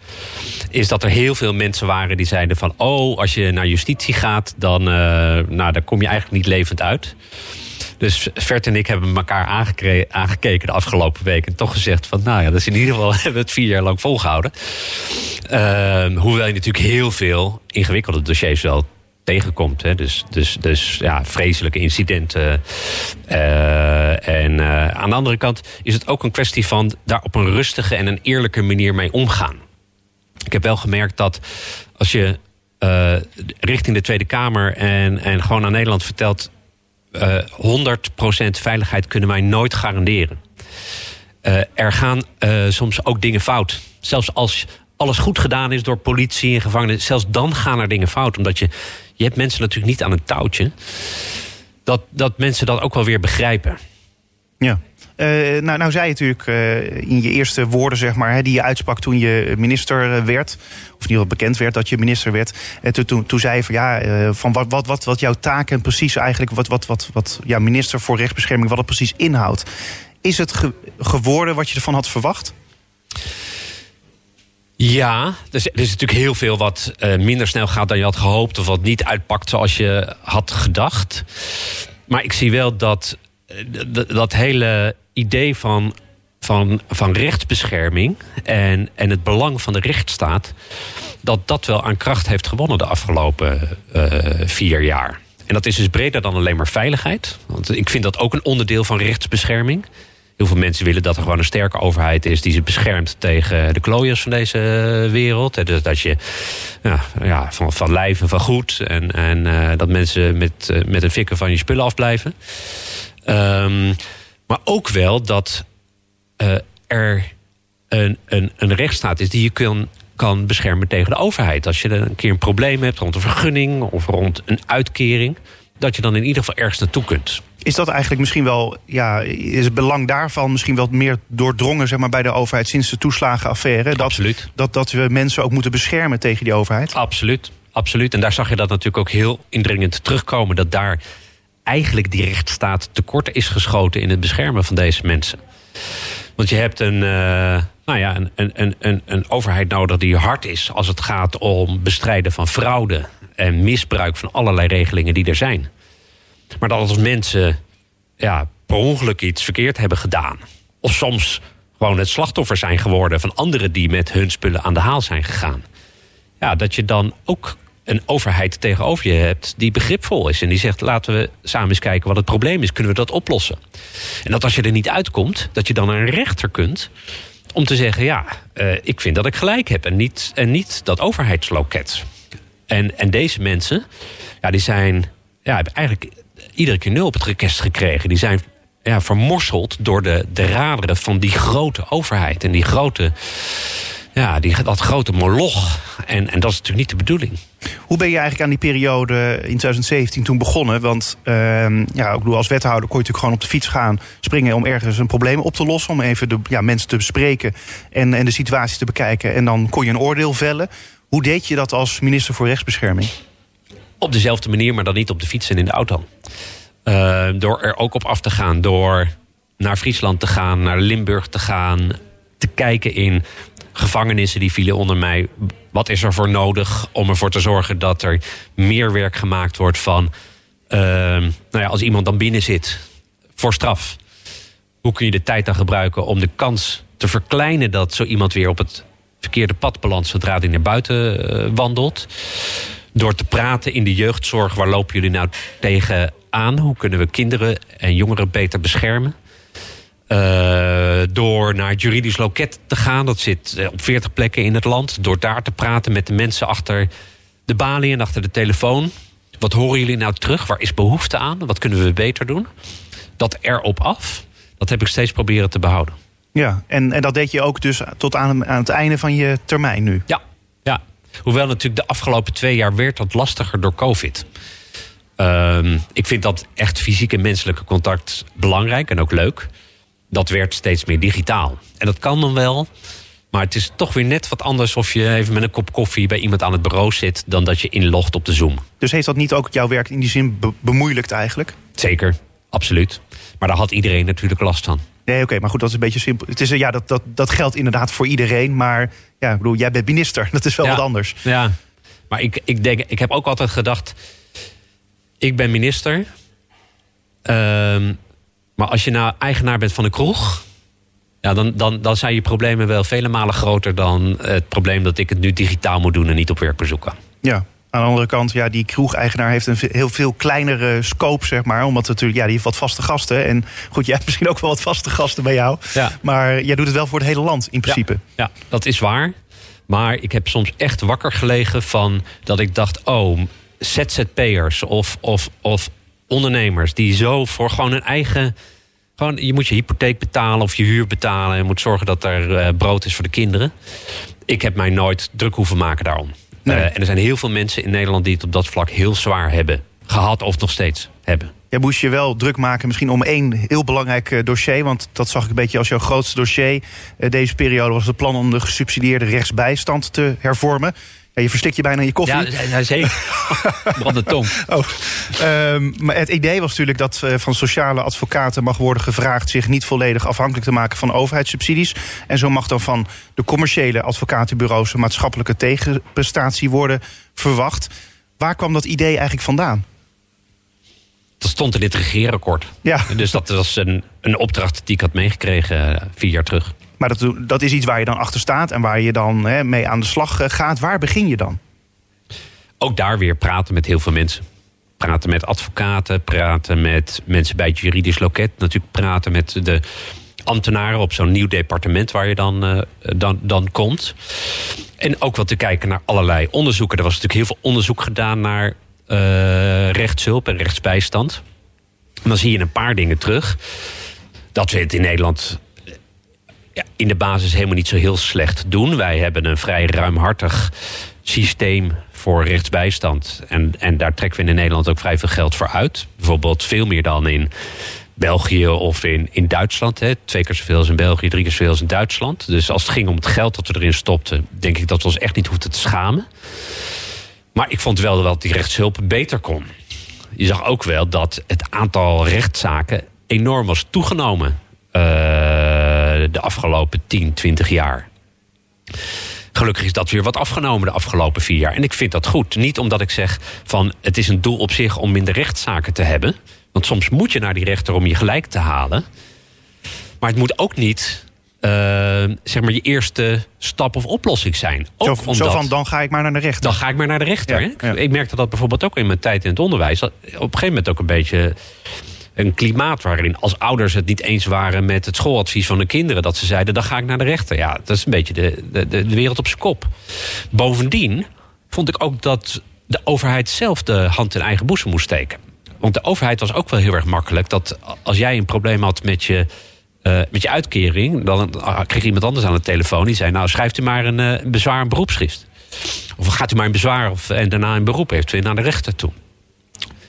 Is dat er heel veel mensen waren die zeiden van... oh, als je naar justitie gaat, dan, uh, nou, dan kom je eigenlijk niet levend uit. Dus Vert en ik hebben elkaar aangekeken de afgelopen week. En toch gezegd van, nou ja, dat is in ieder geval hebben we het vier jaar lang volgehouden. Uh, hoewel je natuurlijk heel veel ingewikkelde dossiers wel tegenkomt. Hè. Dus, dus, dus ja, vreselijke incidenten. Uh, en uh, aan de andere kant is het ook een kwestie van daar op een rustige en een eerlijke manier mee omgaan. Ik heb wel gemerkt dat als je uh, richting de Tweede Kamer en, en gewoon aan Nederland vertelt uh, eh, 100% veiligheid kunnen wij nooit garanderen. Uh, er gaan uh, soms ook dingen fout. Zelfs als alles goed gedaan is door politie en gevangenen, zelfs dan gaan er dingen fout. Omdat je, je hebt mensen natuurlijk niet aan een touwtje. Dat, dat mensen dat ook wel weer begrijpen. Ja. Uh, nou, nou zei je natuurlijk uh, in je eerste woorden, zeg maar, die je uitsprak toen je minister werd, of in ieder geval bekend werd dat je minister werd. En toen, toen, toen zei je van ja, van wat, wat, wat, wat jouw taken precies eigenlijk, wat, wat, wat, wat ja, minister voor rechtsbescherming, wat het precies inhoudt. Is het ge geworden wat je ervan had verwacht? Ja, dus er is natuurlijk heel veel wat minder snel gaat dan je had gehoopt... of wat niet uitpakt zoals je had gedacht. Maar ik zie wel dat dat hele idee van, van, van rechtsbescherming en, en het belang van de rechtsstaat, dat dat wel aan kracht heeft gewonnen de afgelopen uh, vier jaar. En dat is dus breder dan alleen maar veiligheid. Want ik vind dat ook een onderdeel van rechtsbescherming. Heel veel mensen willen dat er gewoon een sterke overheid is die ze beschermt tegen de klooiers van deze wereld. Dus dat je ja, ja, van, van lijf en van goed. En, en uh, dat mensen met, uh, met een fikken van je spullen afblijven. Um, maar ook wel dat uh, er een, een, een rechtsstaat is die je kan, kan beschermen tegen de overheid. Als je een keer een probleem hebt rond een vergunning of rond een uitkering, dat je dan in ieder geval ergens naartoe kunt. Is dat eigenlijk misschien wel, ja, is het belang daarvan misschien wel meer doordrongen zeg maar, bij de overheid sinds de toeslagenaffaire? Dat, Absoluut. Dat, dat we mensen ook moeten beschermen tegen die overheid? Absoluut, absoluut. En daar zag je dat natuurlijk ook heel indringend terugkomen. Dat daar eigenlijk die rechtsstaat tekort is geschoten in het beschermen van deze mensen. Want je hebt een, uh, nou ja, een, een, een, een overheid nodig die hard is als het gaat om bestrijden van fraude en misbruik van allerlei regelingen die er zijn. Maar dat als mensen ja, per ongeluk iets verkeerd hebben gedaan, of soms gewoon het slachtoffer zijn geworden van anderen die met hun spullen aan de haal zijn gegaan, ja, dat je dan ook een overheid tegenover je hebt die begripvol is. En die zegt, laten we samen eens kijken wat het probleem is. Kunnen we dat oplossen? En dat als je er niet uitkomt, dat je dan een rechter kunt... om te zeggen, ja, uh, ik vind dat ik gelijk heb. En niet, en niet dat overheidsloket. En, en deze mensen, ja, die zijn... Ja, hebben eigenlijk iedere keer nul op het rekest gekregen. Die zijn ja, vermorseld door de, de raderen van die grote overheid. En die grote ja, die, dat grote moloch. En, en dat is natuurlijk niet de bedoeling. Hoe ben je eigenlijk aan die periode in 2017 toen begonnen? Want uh, ja, ik bedoel, als wethouder kon je natuurlijk gewoon op de fiets gaan... springen om ergens een probleem op te lossen. Om even de ja, mensen te bespreken en, en de situatie te bekijken. En dan kon je een oordeel vellen. Hoe deed je dat als minister voor rechtsbescherming? op dezelfde manier, maar dan niet op de fiets en in de auto. Uh, door er ook op af te gaan, door naar Friesland te gaan, naar Limburg te gaan, te kijken in gevangenissen die vielen onder mij. Wat is er voor nodig om ervoor te zorgen dat er meer werk gemaakt wordt van. Uh, nou ja, als iemand dan binnen zit voor straf, hoe kun je de tijd dan gebruiken om de kans te verkleinen dat zo iemand weer op het verkeerde pad belandt zodra hij naar buiten uh, wandelt? Door te praten in de jeugdzorg, waar lopen jullie nou tegen aan? Hoe kunnen we kinderen en jongeren beter beschermen? Uh, door naar het juridisch loket te gaan. Dat zit eh, op 40 plekken in het land. Door daar te praten met de mensen achter de balie en achter de telefoon. Wat horen jullie nou terug? Waar is behoefte aan? Wat kunnen we beter doen? Dat erop af, dat heb ik steeds proberen te behouden. Ja, en, en dat deed je ook dus tot aan, aan het einde van je termijn nu? Ja, ja. Hoewel natuurlijk de afgelopen twee jaar werd dat lastiger door COVID. Uh, ik vind dat echt fysiek en menselijke contact belangrijk en ook leuk dat werd steeds meer digitaal. En dat kan dan wel. Maar het is toch weer net wat anders of je even met een kop koffie bij iemand aan het bureau zit dan dat je inlogt op de Zoom. Dus heeft dat niet ook jouw werk in die zin be bemoeilijkt eigenlijk? Zeker, absoluut. Maar daar had iedereen natuurlijk last van. Nee, oké, maar goed, dat is een beetje simpel. Het is, ja, dat, dat, dat geldt inderdaad voor iedereen. Maar ja, ik bedoel, jij bent minister. Dat is wel ja, wat anders. Ja, maar ik, ik, denk, ik heb ook altijd gedacht... ik ben minister... Uh, maar als je nou eigenaar bent van een kroeg. Ja, dan, dan, dan zijn je problemen wel vele malen groter dan het probleem dat ik het nu digitaal moet doen en niet op werkbezoek kan. Ja, aan de andere kant, ja, die kroegeigenaar heeft een heel veel kleinere scope, zeg maar. Omdat natuurlijk, ja, die heeft wat vaste gasten. En goed, jij hebt misschien ook wel wat vaste gasten bij jou. Ja. Maar jij doet het wel voor het hele land, in principe. Ja, ja, dat is waar. Maar ik heb soms echt wakker gelegen van dat ik dacht, oh, ZZP'ers of, of, of ondernemers die zo voor gewoon een eigen. Gewoon, je moet je hypotheek betalen of je huur betalen. En moet zorgen dat er uh, brood is voor de kinderen. Ik heb mij nooit druk hoeven maken daarom. Nee. Uh, en er zijn heel veel mensen in Nederland die het op dat vlak heel zwaar hebben gehad of nog steeds hebben. Jij moest je wel druk maken misschien om één heel belangrijk uh, dossier. Want dat zag ik een beetje als jouw grootste dossier. deze periode was het plan om de gesubsidieerde rechtsbijstand te hervormen. Ja, je verstikt je bijna in je koffie. Ja, ja zeker. Brand de tong. Oh. Um, maar het idee was natuurlijk dat uh, van sociale advocaten mag worden gevraagd... zich niet volledig afhankelijk te maken van overheidssubsidies. En zo mag dan van de commerciële advocatenbureaus... een maatschappelijke tegenprestatie worden verwacht. Waar kwam dat idee eigenlijk vandaan? Dat stond in dit regeerakkoord. Ja. Dus dat was een, een opdracht die ik had meegekregen vier jaar terug. Maar dat, dat is iets waar je dan achter staat en waar je dan hè, mee aan de slag gaat. Waar begin je dan? Ook daar weer praten met heel veel mensen. Praten met advocaten, praten met mensen bij het juridisch loket. Natuurlijk praten met de ambtenaren op zo'n nieuw departement waar je dan, uh, dan, dan komt. En ook wat te kijken naar allerlei onderzoeken. Er was natuurlijk heel veel onderzoek gedaan naar uh, rechtshulp en rechtsbijstand. En dan zie je een paar dingen terug. Dat we in Nederland in de basis helemaal niet zo heel slecht doen. Wij hebben een vrij ruimhartig systeem voor rechtsbijstand. En, en daar trekken we in Nederland ook vrij veel geld voor uit. Bijvoorbeeld veel meer dan in België of in, in Duitsland. Hè. Twee keer zoveel als in België, drie keer zoveel als in Duitsland. Dus als het ging om het geld dat we erin stopten... denk ik dat we ons echt niet hoefden te schamen. Maar ik vond wel dat die rechtshulp beter kon. Je zag ook wel dat het aantal rechtszaken enorm was toegenomen... Uh, de afgelopen 10, 20 jaar. Gelukkig is dat weer wat afgenomen de afgelopen vier jaar. En ik vind dat goed. Niet omdat ik zeg van het is een doel op zich om minder rechtszaken te hebben. Want soms moet je naar die rechter om je gelijk te halen. Maar het moet ook niet uh, zeg maar je eerste stap of oplossing zijn. Ook zo, omdat, zo van dan ga ik maar naar de rechter. Dan ga ik maar naar de rechter. Ja, ja. Ik merkte dat bijvoorbeeld ook in mijn tijd in het onderwijs. Dat op een gegeven moment ook een beetje een klimaat waarin als ouders het niet eens waren met het schooladvies van de kinderen, dat ze zeiden: dan ga ik naar de rechter. Ja, dat is een beetje de, de, de wereld op zijn kop. Bovendien vond ik ook dat de overheid zelf de hand in eigen boezem moest steken. Want de overheid was ook wel heel erg makkelijk. Dat als jij een probleem had met je, uh, met je uitkering, dan kreeg iemand anders aan de telefoon die zei: Nou, schrijft u maar een, een bezwaar een beroepsschrift. Of gaat u maar een bezwaar of, en daarna een beroep heeft u naar de rechter toe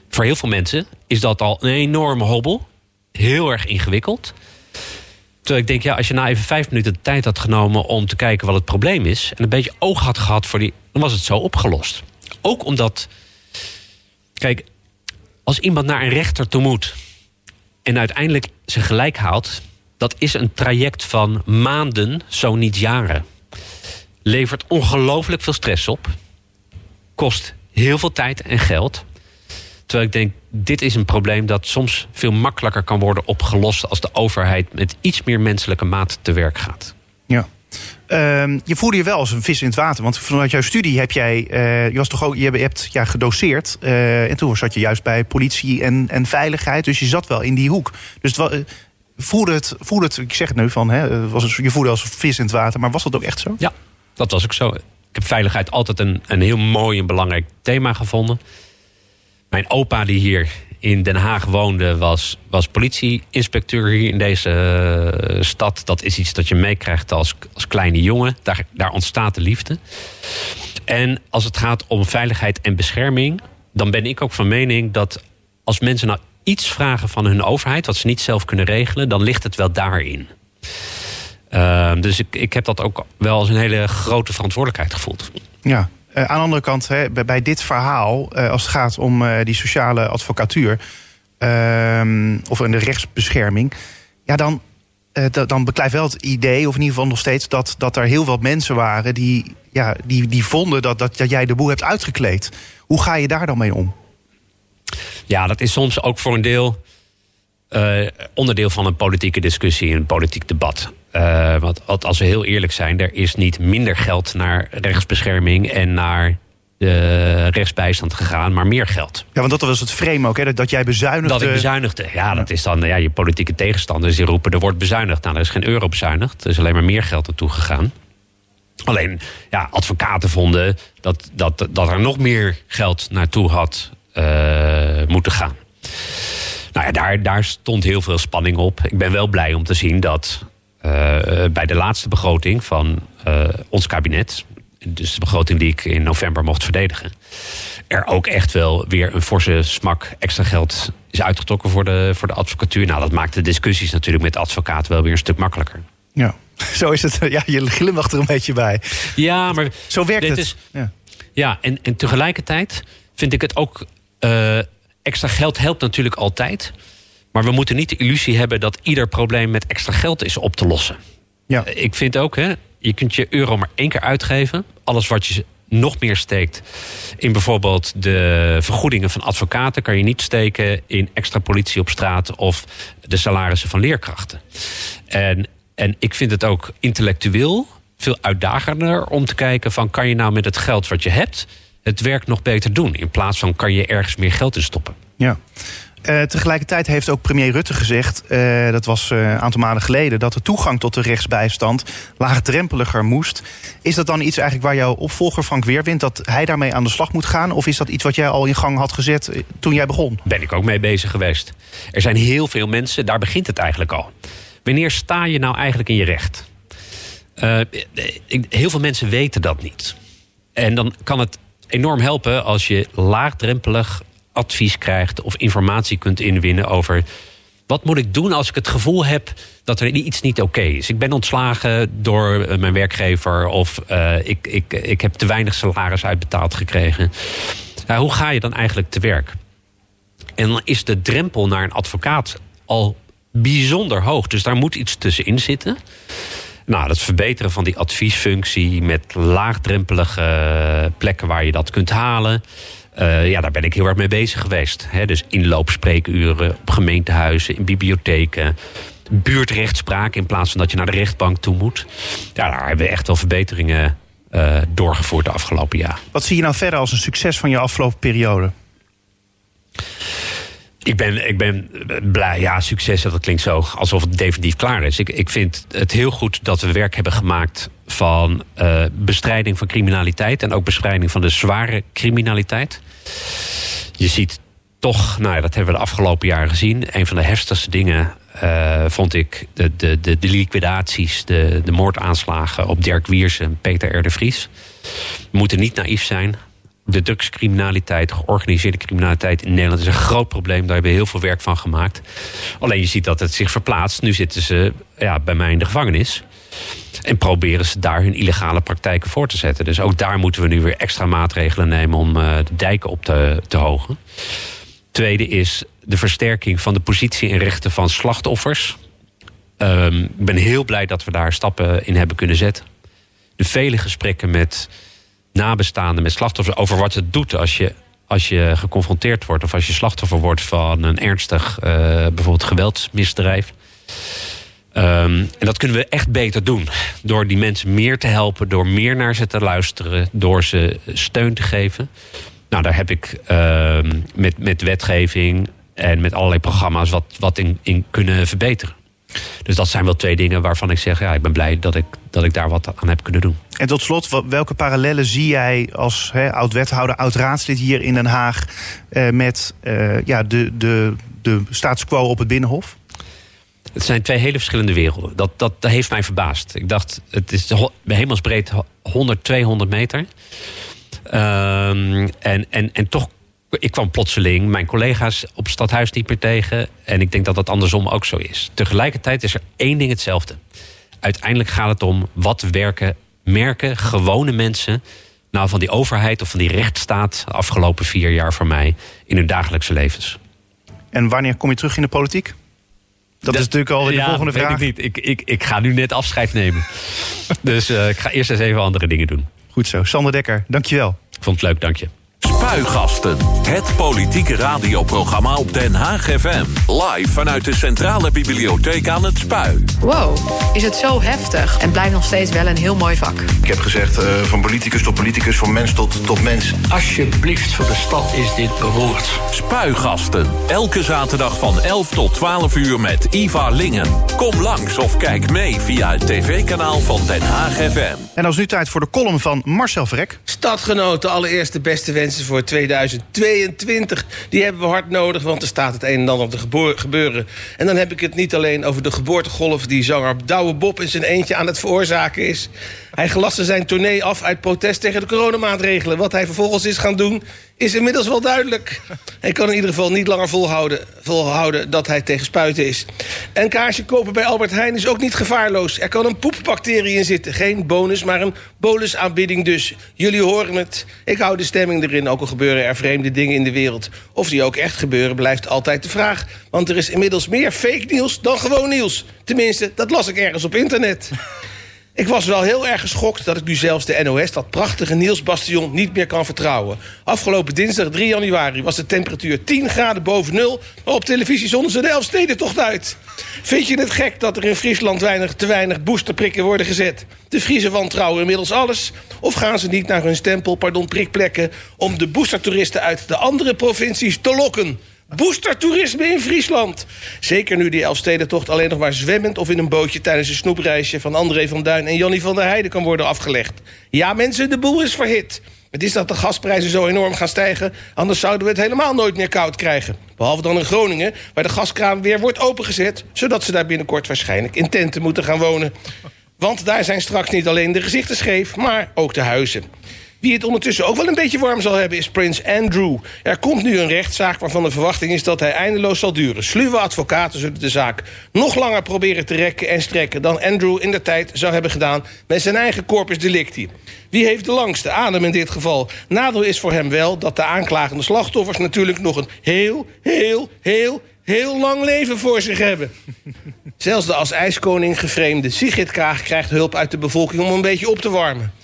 voor heel veel mensen is dat al een enorme hobbel. Heel erg ingewikkeld. Terwijl ik denk, ja, als je nou even vijf minuten de tijd had genomen om te kijken wat het probleem is. en een beetje oog had gehad voor die. dan was het zo opgelost. Ook omdat Kijk, als iemand naar een rechter toe moet en uiteindelijk zijn gelijk haalt, dat is een traject van maanden, zo niet jaren. Levert ongelooflijk veel stress op, kost heel veel tijd en geld. Terwijl ik denk, dit is een probleem dat soms veel makkelijker kan worden opgelost als de overheid met iets meer menselijke maat te werk gaat. Ja. Ehm, je voelde je wel als een vis in het water. Want vanuit jouw studie heb jij. eh, je, was toch ook, je hebt ja, gedoseerd. eh, en toen zat je juist bij politie en, en veiligheid. Dus je zat wel in die hoek. Dus het, eh, voelde, het, voelde het. Ik zeg het nu van. Hè, was het, je voelde als een vis in het water. Maar was dat ook echt zo? Ja, dat was ook zo. Ik heb veiligheid altijd een, een heel mooi en belangrijk thema gevonden. Mijn opa die hier in Den Haag woonde, was, was politieinspecteur hier in deze eh, stad. Dat is iets dat je meekrijgt als, als kleine jongen. Daar, daar ontstaat de liefde. En als het gaat om veiligheid en bescherming, dan ben ik ook van mening dat als mensen nou iets vragen van hun overheid, wat ze niet zelf kunnen regelen, dan ligt het wel daarin. Ehm, dus ik, ik heb dat ook wel als een hele grote verantwoordelijkheid gevoeld. Ja. Eh, aan de andere kant, hè, bij, dit verhaal, eh, als het gaat om eh, die sociale advocatuur ehm, of in de rechtsbescherming, ja, dan, da- dan beklijft wel het idee, of in ieder geval nog steeds, dat, dat er heel wat mensen waren die, ja, die, die vonden dat, dat, dat jij de boel hebt uitgekleed. Hoe ga je daar dan mee om? Ja, dat is soms ook voor een deel onderdeel van een politieke discussie, een politiek debat. Eh, want als we heel eerlijk zijn, er is niet minder geld naar rechtsbescherming en naar de rechtsbijstand gegaan, maar meer geld. Ja, want dat was het frame ook, hè, dat, dat jij bezuinigde. Dat ik bezuinigde. Ja, dat is dan ja, je politieke tegenstanders die roepen er wordt bezuinigd. Nou, er is geen euro bezuinigd. Er is alleen maar meer geld naartoe gegaan. Alleen, ja, advocaten vonden dat, dat, dat er nog meer geld naartoe had eh, moeten gaan. Nou ja, daar, daar stond heel veel spanning op. Ik ben wel blij om te zien dat bij de laatste begroting van eh, ons kabinet, dus de begroting die ik in november mocht verdedigen, er ook echt wel weer een forse smak extra geld is uitgetrokken voor de, voor de advocatuur. Nou, dat maakt de discussies natuurlijk met de advocaat wel weer een stuk makkelijker. Ja, zo is het. Ja, je glimlacht er een beetje bij. Ja, maar Zo werkt dit het. is- Ja. Ja, en, en tegelijkertijd vind ik het ook. eh, extra geld helpt natuurlijk altijd. Maar we moeten niet de illusie hebben dat ieder probleem met extra geld is op te lossen. Ja. Ik vind ook, hè, je kunt je euro maar één keer uitgeven. Alles wat je nog meer steekt in bijvoorbeeld de vergoedingen van advocaten, kan je niet steken in extra politie op straat of de salarissen van leerkrachten. En, en ik vind het ook intellectueel veel uitdagender om te kijken van kan je nou met het geld wat je hebt het werk nog beter doen in plaats van kan je ergens meer geld in stoppen. Ja. Eh, tegelijkertijd heeft ook premier Rutte gezegd, eh, dat was eh, een aantal maanden geleden, dat de toegang tot de rechtsbijstand laagdrempeliger moest. Is dat dan iets eigenlijk waar jouw opvolger Frank Weerwind, dat hij daarmee aan de slag moet gaan? Of is dat iets wat jij al in gang had gezet eh, toen jij begon? ben ik ook mee bezig geweest. Er zijn heel veel mensen, daar begint het eigenlijk al. Wanneer sta je nou eigenlijk in je recht? Eh, heel veel mensen weten dat niet. En dan kan het enorm helpen als je laagdrempelig advies krijgt of informatie kunt inwinnen over wat moet ik doen als ik het gevoel heb dat er iets niet oké is. Ik ben ontslagen door eh, mijn werkgever of eh, ik, ik, ik heb te weinig salaris uitbetaald gekregen. Hoe ga je dan eigenlijk te werk? En dan is de drempel naar een advocaat al bijzonder hoog. Dus daar moet iets tussenin zitten. Nou, het verbeteren van die adviesfunctie met laagdrempelige plekken waar je dat kunt halen. Eh, ja, daar ben ik heel erg mee bezig geweest. Hè. Dus inloopspreekuren op gemeentehuizen, in bibliotheken. Buurtrechtspraak in plaats van dat je naar de rechtbank toe moet. Ja, daar hebben we echt wel verbeteringen eh, doorgevoerd de afgelopen jaar. Wat zie je nou verder als een succes van je afgelopen periode? Ik ben, ik ben blij. Ja, succes, dat klinkt zo alsof het definitief klaar is. Ik, ik vind het heel goed dat we werk hebben gemaakt van eh, bestrijding van criminaliteit. En ook bestrijding van de zware criminaliteit. Je ziet toch, nou ja, dat hebben we de afgelopen jaren gezien. Een van de heftigste dingen eh, vond ik de, de, de, de liquidaties, de, de moordaanslagen op Dirk Wiersen en Peter R. de Vries. We moeten niet naïef zijn. De drugscriminaliteit, georganiseerde criminaliteit in Nederland is een groot probleem. Daar hebben we heel veel werk van gemaakt. Alleen je ziet dat het zich verplaatst. Nu zitten ze ja, bij mij in de gevangenis. En proberen ze daar hun illegale praktijken voor te zetten. Dus ook daar moeten we nu weer extra maatregelen nemen om de dijken op te, te hogen. Tweede is de versterking van de positie en rechten van slachtoffers. Um, ik ben heel blij dat we daar stappen in hebben kunnen zetten. De vele gesprekken met nabestaanden, met slachtoffers over wat het doet als je, als je geconfronteerd wordt of als je slachtoffer wordt van een ernstig uh, bijvoorbeeld geweldsmisdrijf. Um, en dat kunnen we echt beter doen. Door die mensen meer te helpen, door meer naar ze te luisteren, door ze steun te geven. Nou, daar heb ik uh, met, met wetgeving en met allerlei programma's wat, wat in, in kunnen verbeteren. Dus dat zijn wel twee dingen waarvan ik zeg... ja, ik ben blij dat ik, dat ik daar wat aan heb kunnen doen. En tot slot, welke parallellen zie jij als oud-wethouder, oud-raadslid hier in Den Haag... Eh, met eh, ja, de, de, de status quo op het Binnenhof? Het zijn twee hele verschillende werelden. Dat, dat, dat heeft mij verbaasd. Ik dacht, het is hemelsbreed 100, 200 meter. Um, en, en, en toch ik kwam plotseling mijn collega's op het stadhuis niet meer tegen. En ik denk dat dat andersom ook zo is. Tegelijkertijd is er één ding hetzelfde. Uiteindelijk gaat het om wat werken, merken gewone mensen nou van die overheid of van die rechtsstaat de afgelopen vier jaar voor mij in hun dagelijkse levens. En wanneer kom je terug in de politiek? Dat is natuurlijk al de ja, volgende vraag. Weet ik, niet. Ik, ik, ik ga nu net afscheid nemen. dus uh, ik ga eerst eens even andere dingen doen. Goed zo. Sander Dekker, dankjewel. Ik vond het leuk, dank je. Spuigasten. Het politieke radioprogramma op Den Haag FM. Live vanuit de Centrale Bibliotheek aan het Spui. Wow, is het zo heftig en blijft nog steeds wel een heel mooi vak. Ik heb gezegd uh, van politicus tot politicus, van mens tot, tot mens. Alsjeblieft, voor de stad is dit beroerd. Spuigasten. Elke zaterdag van 11 tot 12 uur met Iva Lingen. Kom langs of kijk mee via het tv-kanaal van Den Haag FM. En als nu tijd voor de column van Marcel Vrek. Stadgenoten, allereerst de beste wensen voor 2022. Die hebben we hard nodig, want er staat het een en ander op te gebeuren. En dan heb ik het niet alleen over de geboortegolf... die zanger Douwe Bob in zijn eentje aan het veroorzaken is. Hij gelaste zijn tournee af uit protest tegen de coronamaatregelen. Wat hij vervolgens is gaan doen, is inmiddels wel duidelijk. Hij kan in ieder geval niet langer volhouden, volhouden dat hij tegen spuiten is. En kaarsje kopen bij Albert Heijn is ook niet gevaarloos. Er kan een poepbacterie in zitten. Geen bonus, maar een bolusaanbieding dus. Jullie horen het. Ik hou de stemming erin, ook al gebeuren er vreemde dingen in de wereld. Of die ook echt gebeuren, blijft altijd de vraag. Want er is inmiddels meer fake nieuws dan gewoon nieuws. Tenminste, dat las ik ergens op internet. Ik was wel heel erg geschokt dat ik nu zelfs de NOS... dat prachtige Niels Bastion niet meer kan vertrouwen. Afgelopen dinsdag 3 januari was de temperatuur 10 graden boven nul... maar op televisie zonden ze de Elfstedentocht uit. Vind je het gek dat er in Friesland weinig, te weinig boosterprikken worden gezet? De Friese wantrouwen inmiddels alles? Of gaan ze niet naar hun stempel, pardon, prikplekken... om de boostertoeristen uit de andere provincies te lokken? Boostertoerisme in Friesland. Zeker nu die Elfstedentocht alleen nog maar zwemmend... of in een bootje tijdens een snoepreisje van André van Duin... en Jannie van der Heijden kan worden afgelegd. Ja, mensen, de boel is verhit. Het is dat de gasprijzen zo enorm gaan stijgen... anders zouden we het helemaal nooit meer koud krijgen. Behalve dan in Groningen, waar de gaskraan weer wordt opengezet... zodat ze daar binnenkort waarschijnlijk in tenten moeten gaan wonen. Want daar zijn straks niet alleen de gezichten scheef... maar ook de huizen. Wie het ondertussen ook wel een beetje warm zal hebben is Prins Andrew. Er komt nu een rechtszaak waarvan de verwachting is dat hij eindeloos zal duren. Sluwe advocaten zullen de zaak nog langer proberen te rekken en strekken... dan Andrew in de tijd zou hebben gedaan met zijn eigen corpus delicti. Wie heeft de langste adem in dit geval? Nadeel is voor hem wel dat de aanklagende slachtoffers... natuurlijk nog een heel, heel, heel, heel lang leven voor zich hebben. Zelfs de als ijskoning geframeerde Sigrid Kaag krijgt hulp uit de bevolking om een beetje op te warmen.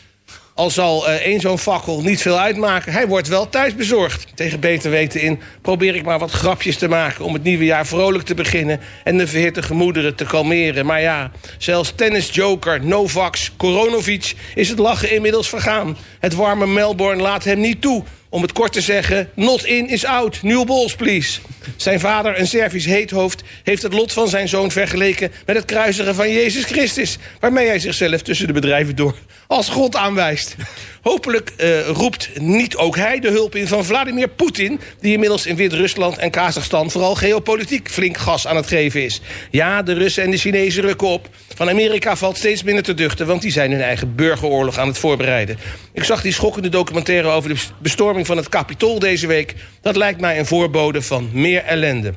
Al zal uh, één zo'n fakkel niet veel uitmaken, hij wordt wel thuisbezorgd. Tegen beter weten in probeer ik maar wat grapjes te maken... om het nieuwe jaar vrolijk te beginnen en de verhitte gemoederen te kalmeren. Maar ja, zelfs tennisjoker Novak Koronovic is het lachen inmiddels vergaan. Het warme Melbourne laat hem niet toe om het kort te zeggen, not in is out, new balls please. Zijn vader, een Servisch heethoofd, heeft het lot van zijn zoon vergeleken... met het kruisigen van Jezus Christus... waarmee hij zichzelf tussen de bedrijven door als God aanwijst. Hopelijk uh, roept niet ook hij de hulp in van Vladimir Poetin... die inmiddels in Wit-Rusland en Kazachstan vooral geopolitiek flink gas aan het geven is. Ja, de Russen en de Chinezen rukken op. Van Amerika valt steeds minder te duchten... want die zijn hun eigen burgeroorlog aan het voorbereiden. Ik zag die schokkende documentaire over de bestorming van het Capitool deze week. Dat lijkt mij een voorbode van meer ellende.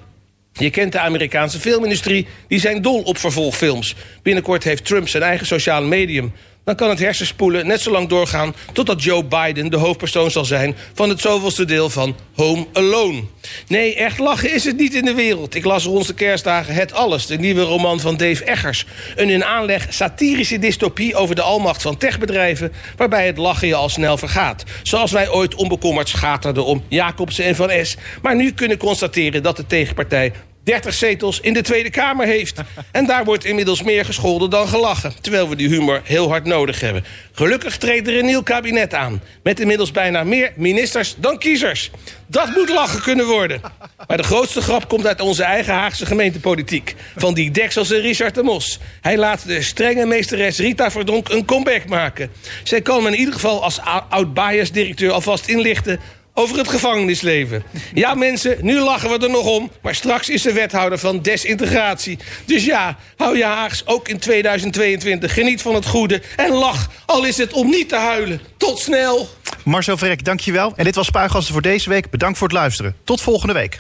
Je kent de Amerikaanse filmindustrie, die zijn dol op vervolgfilms. Binnenkort heeft Trump zijn eigen sociale medium. Dan kan het hersenspoelen net zo lang doorgaan... totdat Joe Biden de hoofdpersoon zal zijn... van het zoveelste deel van Home Alone. Nee, echt lachen is het niet in de wereld. Ik las rond de kerstdagen Het Alles, de nieuwe roman van Dave Eggers. Een in aanleg satirische dystopie over de almacht van techbedrijven... waarbij het lachen je al snel vergaat. Zoals wij ooit onbekommerd schaterden om Jacobsen en Van S... maar nu kunnen constateren dat de tegenpartij 30 zetels in de Tweede Kamer heeft. En daar wordt inmiddels meer gescholden dan gelachen. Terwijl we die humor heel hard nodig hebben. Gelukkig treedt er een nieuw kabinet aan. Met inmiddels bijna meer ministers dan kiezers. Dat moet lachen kunnen worden. Maar de grootste grap komt uit onze eigen Haagse gemeentepolitiek. Van die dekselse Richard de Mos. Hij laat de strenge meesteres Rita Verdonk een comeback maken. Zij kan in ieder geval als oud-bias-directeur alvast inlichten over het gevangenisleven. Ja, mensen, nu lachen we er nog om... maar straks is ze wethouder van desintegratie. Dus ja, hou je Haags ook in 2022. Geniet van het goede en lach, al is het om niet te huilen. Tot snel! Marcel Verrek, dankjewel. En dit was Spuigasten voor deze week. Bedankt voor het luisteren. Tot volgende week.